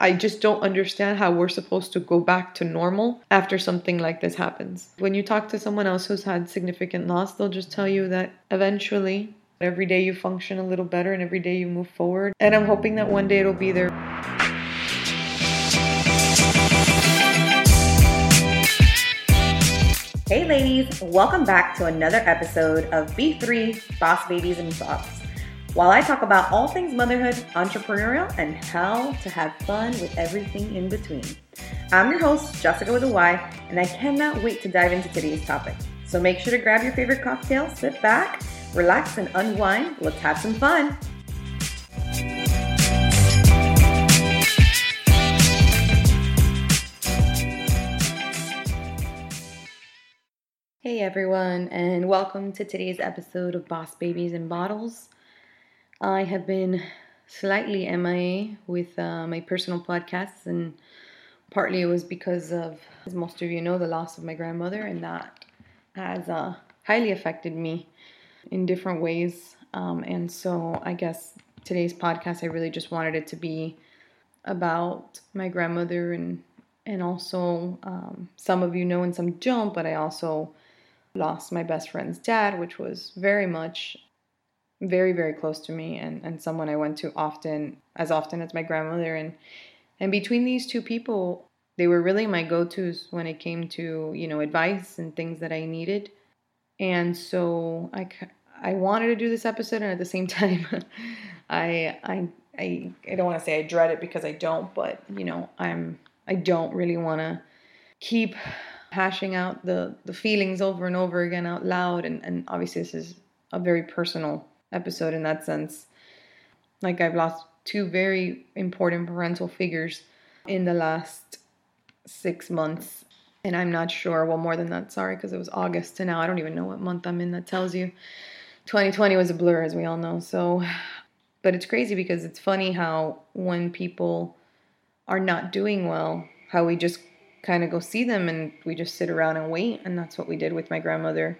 I just don't understand how we're supposed to go back to normal after something like this happens. When you talk to someone else who's had significant loss, they'll just tell you that eventually every day you function a little better and every day you move forward. And I'm hoping that one day it'll be there. Hey ladies, welcome back to another episode of B3 Boss Babies and Thoughts while I talk about all things motherhood, entrepreneurial, and how to have fun with everything in between. I'm your host, Jessica with a Y, and I cannot wait to dive into today's topic. So make sure to grab your favorite cocktail, sit back, relax, and unwind. Let's have some fun. Hey everyone, and welcome to today's episode of Boss Babies and Bottles. I have been slightly MIA with uh, my personal podcasts, and partly it was because of, as most of you know, the loss of my grandmother, and that has uh, highly affected me in different ways. Um, and so I guess today's podcast, I really just wanted it to be about my grandmother and and also um, some of you know and some don't, but I also lost my best friend's dad, which was very much very very close to me and and someone I went to often as often as my grandmother. And and between these two people they were really my go-tos when it came to you know advice and things that I needed. And so I I wanted to do this episode and at the same time I I I I don't want to say I dread it because I don't but you know I'm I don't really want to keep hashing out the the feelings over and over again out loud. And and obviously this is a very personal episode in that sense. Like I've lost two very important parental figures in the last six months. And I'm not sure, well, more than that, sorry, because it was August to now. I don't even know what month I'm in that tells you. 2020 was a blur, as we all know. So, but it's crazy because it's funny how when people are not doing well, how we just kind of go see them and we just sit around and wait. And that's what we did with my grandmother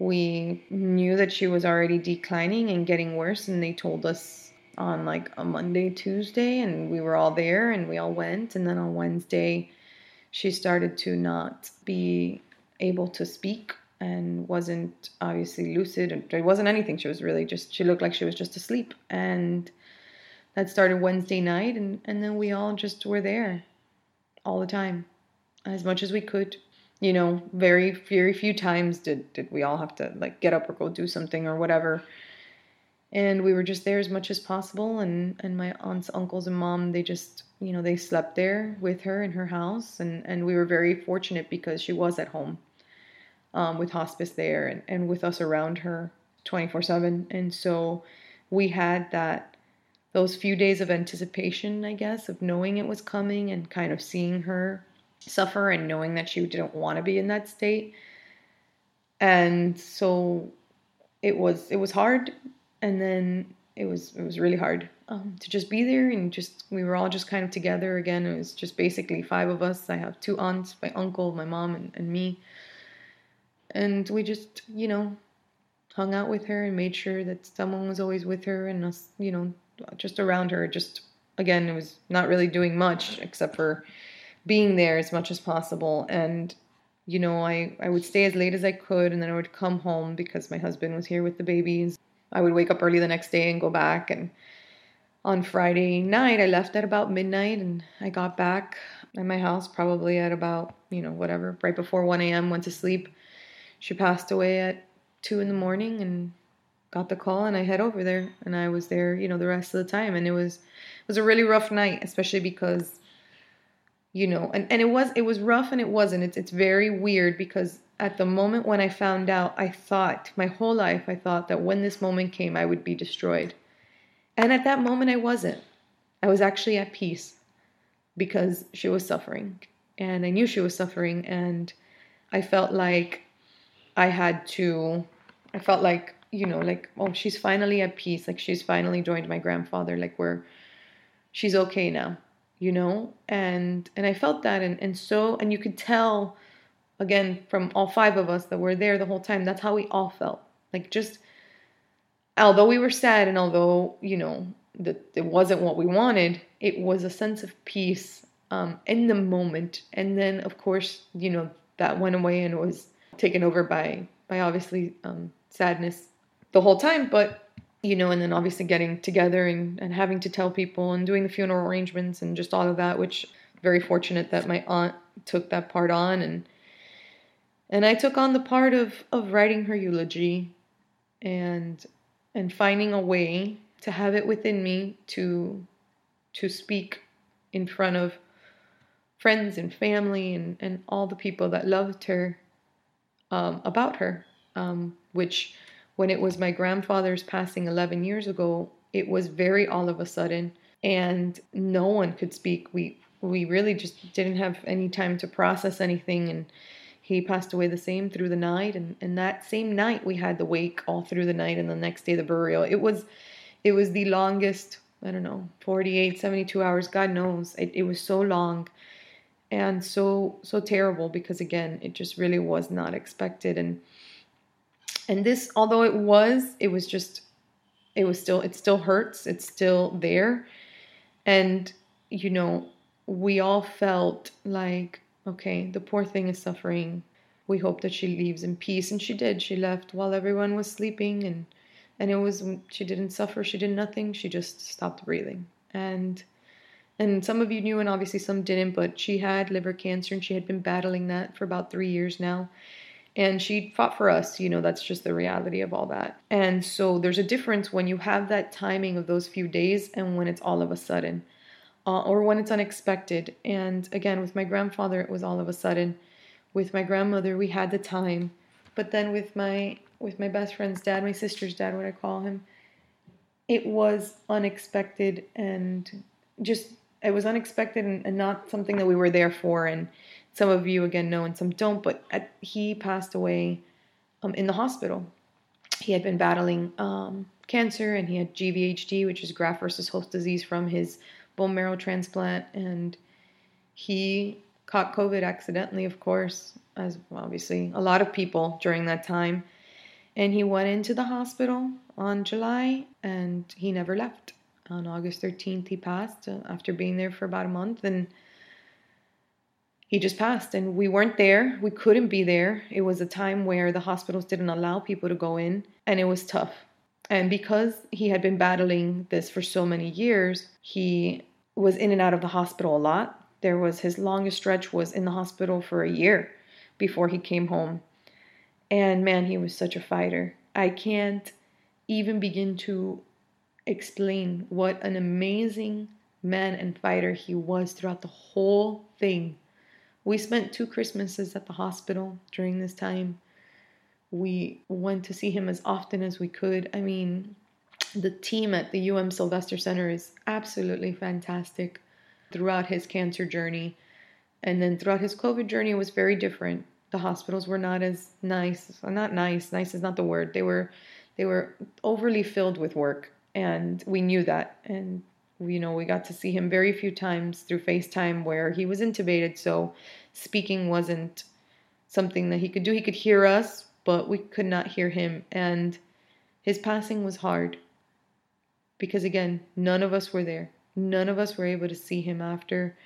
we knew that she was already declining and getting worse and they told us on like a monday tuesday and we were all there and we all went. And then on wednesday she started to not be able to speak and wasn't obviously lucid there wasn't anything. She was really just she looked like she was just asleep. And that started wednesday night and, and then we all just were there all the time as much as we could you know, very very few times did did we all have to like get up or go do something or whatever. And we were just there as much as possible and and my aunts, uncles and mom, they just, you know, they slept there with her in her house and and we were very fortunate because she was at home. Um, with hospice there and, and with us around her 24 7 and so we had that those few days of anticipation i guess of knowing it was coming and kind of seeing her suffer and knowing that she didn't want to be in that state. And so it was it was hard. And then it was it was really hard um, to just be there and just we were all just kind of together again. It was just basically five of us. I have two aunts my uncle my mom and, and me. And we just you know hung out with her and made sure that someone was always with her and us you know just around her. Just again it was not really doing much except for being there as much as possible. And, you know, I, I would stay as late as I could and then I would come home because my husband was here with the babies. I would wake up early the next day and go back. And on Friday night, I left at about midnight and I got back at my house probably at about, you know, whatever, right before 1 a.m., went to sleep. She passed away at 2 in the morning and got the call and I head over there and I was there, you know, the rest of the time and it was it was a really rough night, especially because you know and, and it was it was rough and it wasn't. It's it's very weird because at the moment when i found out i thought my whole life i thought that when this moment came i would be destroyed. And at that moment i wasn't. I was actually at peace because she was suffering. And i knew she was suffering and i felt like i had to i felt like you know like oh she's finally at peace. Like she's finally joined my grandfather. Like we're she's okay now you know and and i felt that and and so and you could tell again from all five of us that were there the whole time that's how we all felt like just although we were sad and although you know that it wasn't what we wanted, it was a sense of peace um, in the moment. And then, of course, you know, that went away and was taken over by by obviously um, sadness the whole time. But you know, and then obviously getting together and, and having to tell people and doing the funeral arrangements and just all of that, which very fortunate that my aunt took that part on and and I took on the part of of writing her eulogy and and finding a way to have it within me to to speak in front of friends and family and, and all the people that loved her um, about her um, which when it was my grandfather's passing 11 years ago it was very all of a sudden and no one could speak. We we really just didn't have any time to process anything and he passed away the same through the night and, and that same night we had the wake all through the night and the next day the burial. It was it was the longest i don't know 48 72 hours god knows. It, it was so long and so so terrible because again it just really was not expected and and this although it was it was just it was still it still hurts it's still there and you know we all felt like okay, the poor thing is suffering. We hope that she leaves in peace. And she did. She left while everyone was sleeping and and it was she didn't suffer, she did nothing, she just stopped breathing. And and some of you knew and obviously some didn't, but she had liver cancer and she had been battling that for about three years now. And she fought for us, you know, that's just the reality of all that. And so there's a difference when you have that timing of those few days and when it's all of a sudden uh, or when it's unexpected. And again, with my grandfather, it was all of a sudden. With my grandmother, we had the time, but then with my with my best friend's dad, my sister's dad, what I call him, it was unexpected and just it was unexpected and, and not something that we were there for. And some of you again know and some don't, but at, he passed away um, in the hospital. He had been battling um, cancer and he had GVHD, which is graft versus host disease from his bone marrow transplant, and he caught COVID accidentally, of course, as obviously a lot of people during that time. And he went into the hospital on July and he never left. On August 13th, he passed uh, after being there for about a month. And he just passed and we weren't there we couldn't be there it was a time where the hospitals didn't allow people to go in and it was tough and because he had been battling this for so many years he was in and out of the hospital a lot. There was his longest stretch was in the hospital for a year before he came home. And man, he was such a fighter. I can't even begin to explain what an amazing man and fighter he was throughout the whole thing. We spent two Christmases at the hospital during this time. We went to see him as often as we could. I mean, the team at the UM Sylvester Center is absolutely fantastic throughout his cancer journey. And then throughout his COVID journey, it was very different. The hospitals were not as nice, not nice, nice is not the word. They were they were overly filled with work and we knew that and you know we got to see him very few times through FaceTime where he was intubated so speaking wasn't something that he could do he could hear us but we could not hear him and his passing was hard because again, none of us were there. None of us were able to see him after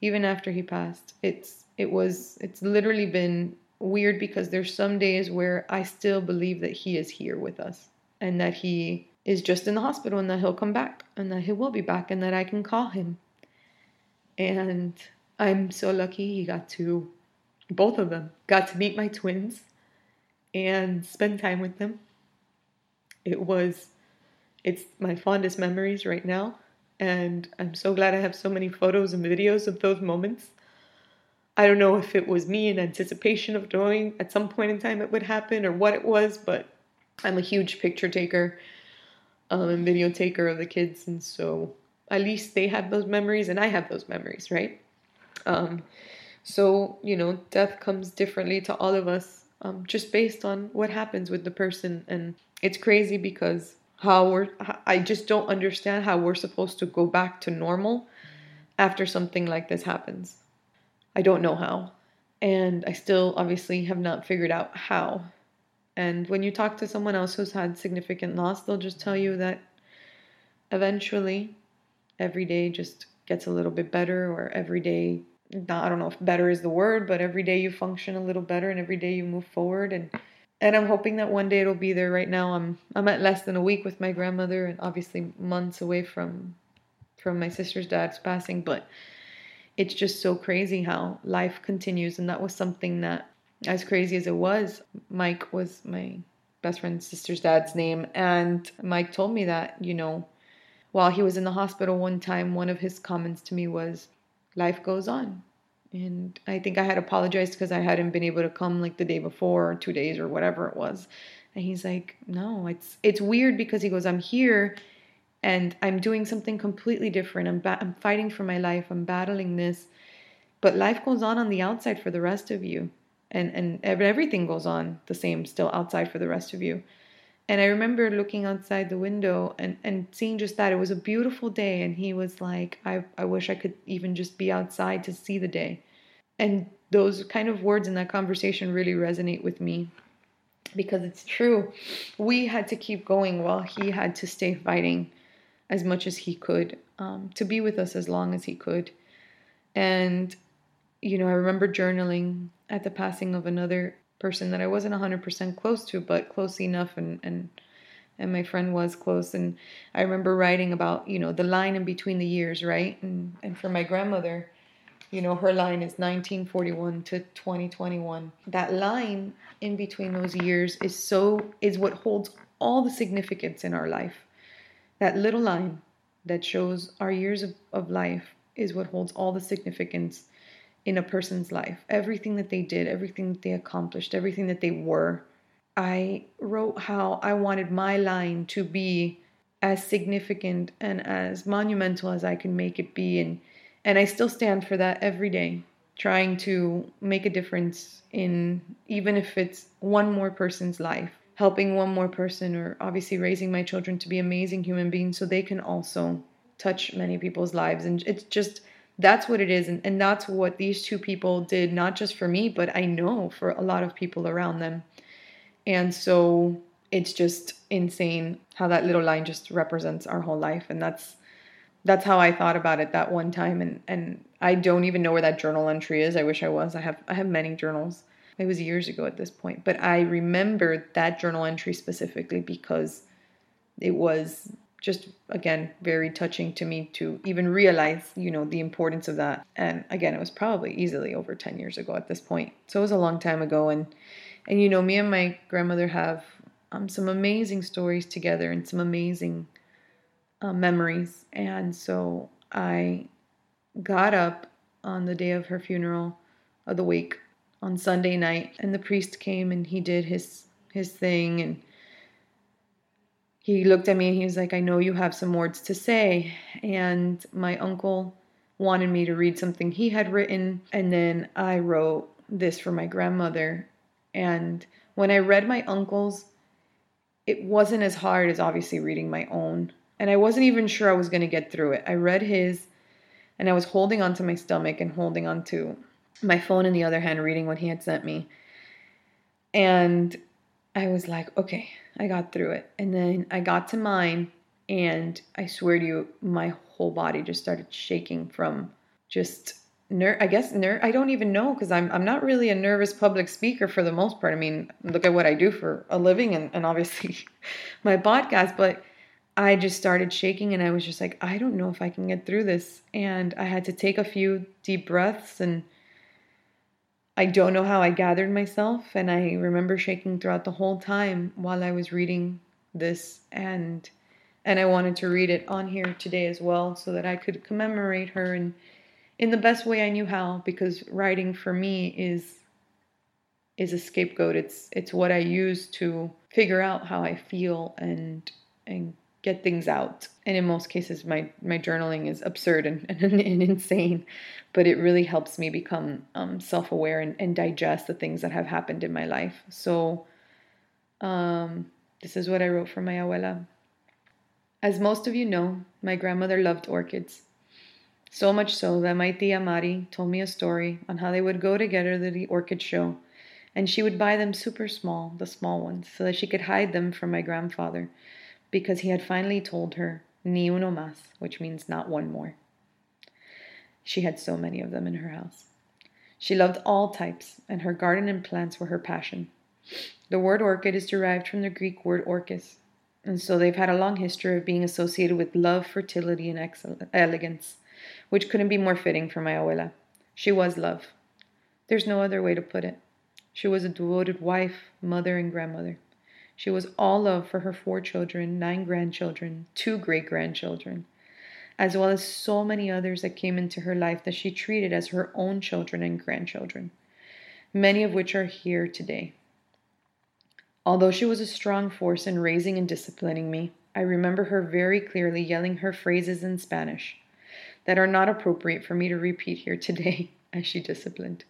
even after he passed. It's it was it's literally been weird because there's some days where I still believe that he is here with us and that he is just in the hospital and that he'll come back and that he will be back and that I can call him. And I'm so lucky he got to both of them got to meet my twins and spend time with them. It was it's my fondest memories right now. And I'm so glad I have so many photos and videos of those moments. I don't know if it was me in anticipation of knowing at some point in time it would happen or what it was, but I'm a huge picture taker um, and video taker of the kids. And so at least they have those memories and I have those memories, right? Um, so, you know, death comes differently to all of us um, just based on what happens with the person. And it's crazy because how we're I just don't understand how we're supposed to go back to normal after something like this happens. I don't know how. And I still obviously have not figured out how. And when you talk to someone else who's had significant loss, they'll just tell you that eventually every day just gets a little bit better or every day not, I don't know if better is the word, but every day you function a little better and every day you move forward. And and I'm hoping that one day it'll be there. Right now I'm I'm at less than a week with my grandmother and obviously months away from from my sister's dad's passing, but it's just so crazy how life continues. And that was something that as crazy as it was, Mike was my best friend's sister's dad's name. And Mike told me that, you know, while he was in the hospital one time, one of his comments to me was, Life goes on. And I think I had apologized because I hadn't been able to come like the day before or two days or whatever it was. And he's like, No, it's it's weird because he goes, I'm here and I'm doing something completely different. I'm ba- I'm fighting for my life. I'm battling this. But life goes on on the outside for the rest of you. And and everything goes on the same still outside for the rest of you. And I remember looking outside the window and, and seeing just that. It was a beautiful day. And he was like, I, I wish I could even just be outside to see the day. And those kind of words in that conversation really resonate with me because it's true. We had to keep going while he had to stay fighting as much as he could um, to be with us as long as he could. And, you know, I remember journaling at the passing of another person that I wasn't 100% close to, but close enough and, and and my friend was close and I remember writing about, you know, the line in between the years, right? And and for my grandmother, you know, her line is 1941 to 2021. That line in between those years is so is what holds all the significance in our life. That little line that shows our years of, of life is what holds all the significance in a person's life, everything that they did, everything that they accomplished, everything that they were. I wrote how I wanted my line to be as significant and as monumental as I can make it be and and I still stand for that every day, trying to make a difference in even if it's one more person's life, helping one more person or obviously raising my children to be amazing human beings so they can also touch many people's lives. And it's just that's what it is and, and that's what these two people did not just for me but i know for a lot of people around them. And so it's just insane how that little line just represents our whole life and that's that's how i thought about it that one time and and i don't even know where that journal entry is. I wish i was. I have i have many journals. It was years ago at this point but i remember that journal entry specifically because it was just again very touching to me to even realize you know the importance of that. And again it was probably easily over 10 years ago at this point. So it was a long time ago. And and you know me and my grandmother have um, some amazing stories together and some amazing uh, memories. And so i got up on the day of her funeral of the wake on sunday night and the priest came and he did his his thing. And he looked at me and he was like, I know you have some words to say. And my uncle wanted me to read something he had written. And then I wrote this for my grandmother. And when I read my uncle's, it wasn't as hard as obviously reading my own. And I wasn't even sure I was going to get through it. I read his and I was holding onto my stomach and holding onto my phone in the other hand, reading what he had sent me. And I was like, okay, I got through it. And then I got to mine, and I swear to you, my whole body just started shaking from just ner. I guess ner. I don't even know because I'm I'm not really a nervous public speaker for the most part. I mean, look at what I do for a living, and and obviously my podcast, but. I just started shaking and I was just like, I don't know if I can get through this. And I had to take a few deep breaths and I don't know how I gathered myself, and I remember shaking throughout the whole time while I was reading this, and and I wanted to read it on here today as well, so that I could commemorate her in in the best way I knew how. Because writing for me is is a scapegoat. It's it's what I use to figure out how I feel and and get things out. And in most cases, my my journaling is absurd and, and, and insane, but it really helps me become um, self aware and, and digest the things that have happened in my life. So, um, this is what I wrote for my abuela. As most of you know, my grandmother loved orchids. So much so that my tia Mari told me a story on how they would go together to the orchid show, and she would buy them super small, the small ones, so that she could hide them from my grandfather because he had finally told her ni uno más, which means not one more. She had so many of them in her house. She loved all types, and her garden and plants were her passion. The word orchid is derived from the Greek word orchis, and so they've had a long history of being associated with love, fertility, and elegance, which couldn't be more fitting for my abuela. She was love. There's no other way to put it. She was a devoted wife, mother, and grandmother. She was all love for her four children, nine grandchildren, two great grandchildren, as well as so many others that came into her life that she treated as her own children and grandchildren, many of which are here today. Although she was a strong force in raising and disciplining me, I remember her very clearly yelling her phrases in Spanish that are not appropriate for me to repeat here today as she disciplined.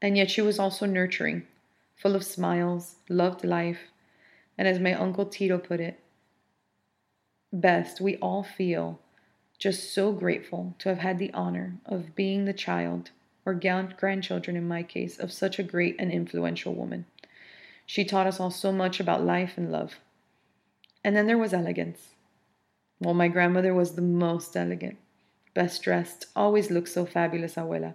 And yet she was also nurturing, full of smiles, loved life, and as my uncle Tito put it, best, we all feel just so grateful to have had the honor of being the child, or grandchildren in my case, of such a great and influential woman. She taught us all so much about life and love. And then there was elegance. Well, my grandmother was the most elegant, best dressed, always looked so fabulous, abuela.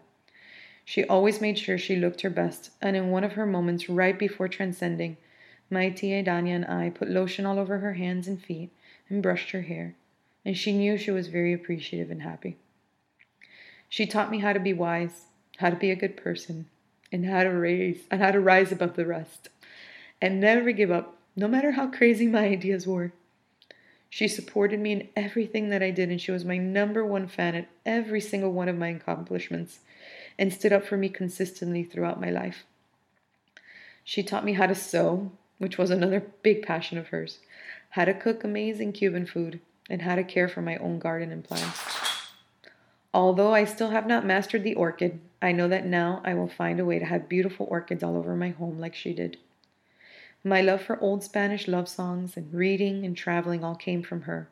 She always made sure she looked her best, and in one of her moments right before transcending, my tia Danya and I put lotion all over her hands and feet and brushed her hair and she knew she was very appreciative and happy. She taught me how to be wise, how to be a good person, and how to raise and how to rise above the rest, and never give up, no matter how crazy my ideas were. She supported me in everything that I did, and she was my number one fan at every single one of my accomplishments, and stood up for me consistently throughout my life. She taught me how to sew, which was another big passion of hers, how to cook amazing Cuban food, and how to care for my own garden and plants. Although I still have not mastered the orchid, I know that now I will find a way to have beautiful orchids all over my home like she did. My love for old Spanish love songs and reading and traveling all came from her.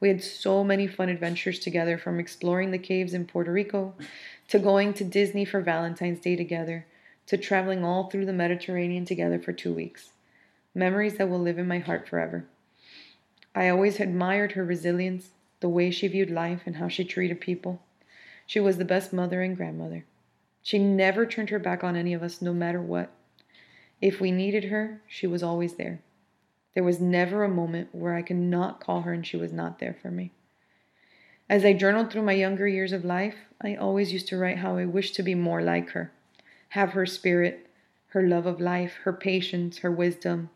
We had so many fun adventures together from exploring the caves in Puerto Rico to going to Disney for Valentine's Day together to traveling all through the Mediterranean together for two weeks. Memories that will live in my heart forever. I always admired her resilience, the way she viewed life, and how she treated people. She was the best mother and grandmother. She never turned her back on any of us, no matter what. If we needed her, she was always there. There was never a moment where I could not call her and she was not there for me. As I journaled through my younger years of life, I always used to write how I wished to be more like her, have her spirit, her love of life, her patience, her wisdom,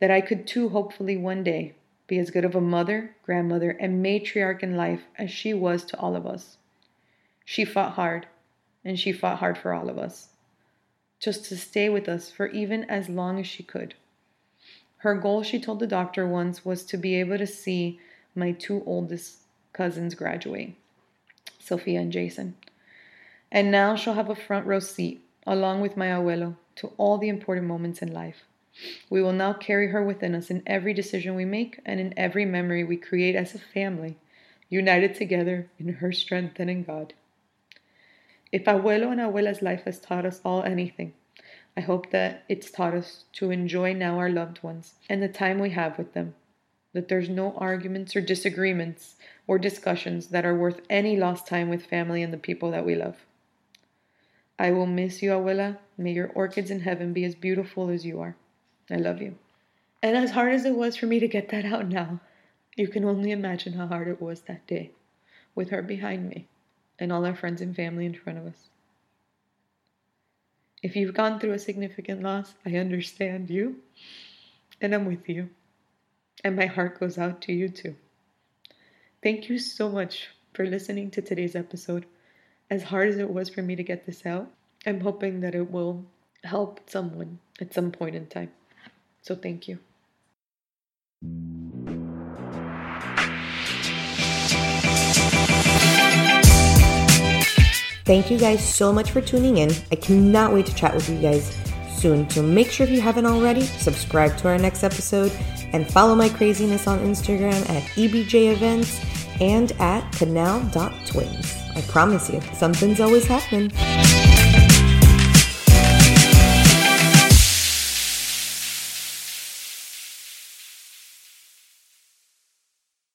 that I could too hopefully one day be as good of a mother, grandmother, and matriarch in life as she was to all of us. She fought hard, and she fought hard for all of us, just to stay with us for even as long as she could. Her goal, she told the doctor once, was to be able to see my two oldest cousins graduate, Sophia and Jason. And now she'll have a front row seat, along with my abuelo, to all the important moments in life. We will now carry her within us in every decision we make and in every memory we create as a family, united together in her strength and in God. If Abuelo and Abuela's life has taught us all anything, I hope that it's taught us to enjoy now our loved ones and the time we have with them, that there's no arguments or disagreements or discussions that are worth any lost time with family and the people that we love. I will miss you, Abuela. May your orchids in heaven be as beautiful as you are. I love you. And as hard as it was for me to get that out now, you can only imagine how hard it was that day with her behind me and all our friends and family in front of us. If you've gone through a significant loss, I understand you and I'm with you. And my heart goes out to you too. Thank you so much for listening to today's episode. As hard as it was for me to get this out, I'm hoping that it will help someone at some point in time. So thank you. Thank you guys so much for tuning in. I cannot wait to chat with you guys soon. So make sure if you haven't already, subscribe to our next episode and follow my craziness on Instagram at EBJ Events and at canal.twins. I promise you, something's always happening.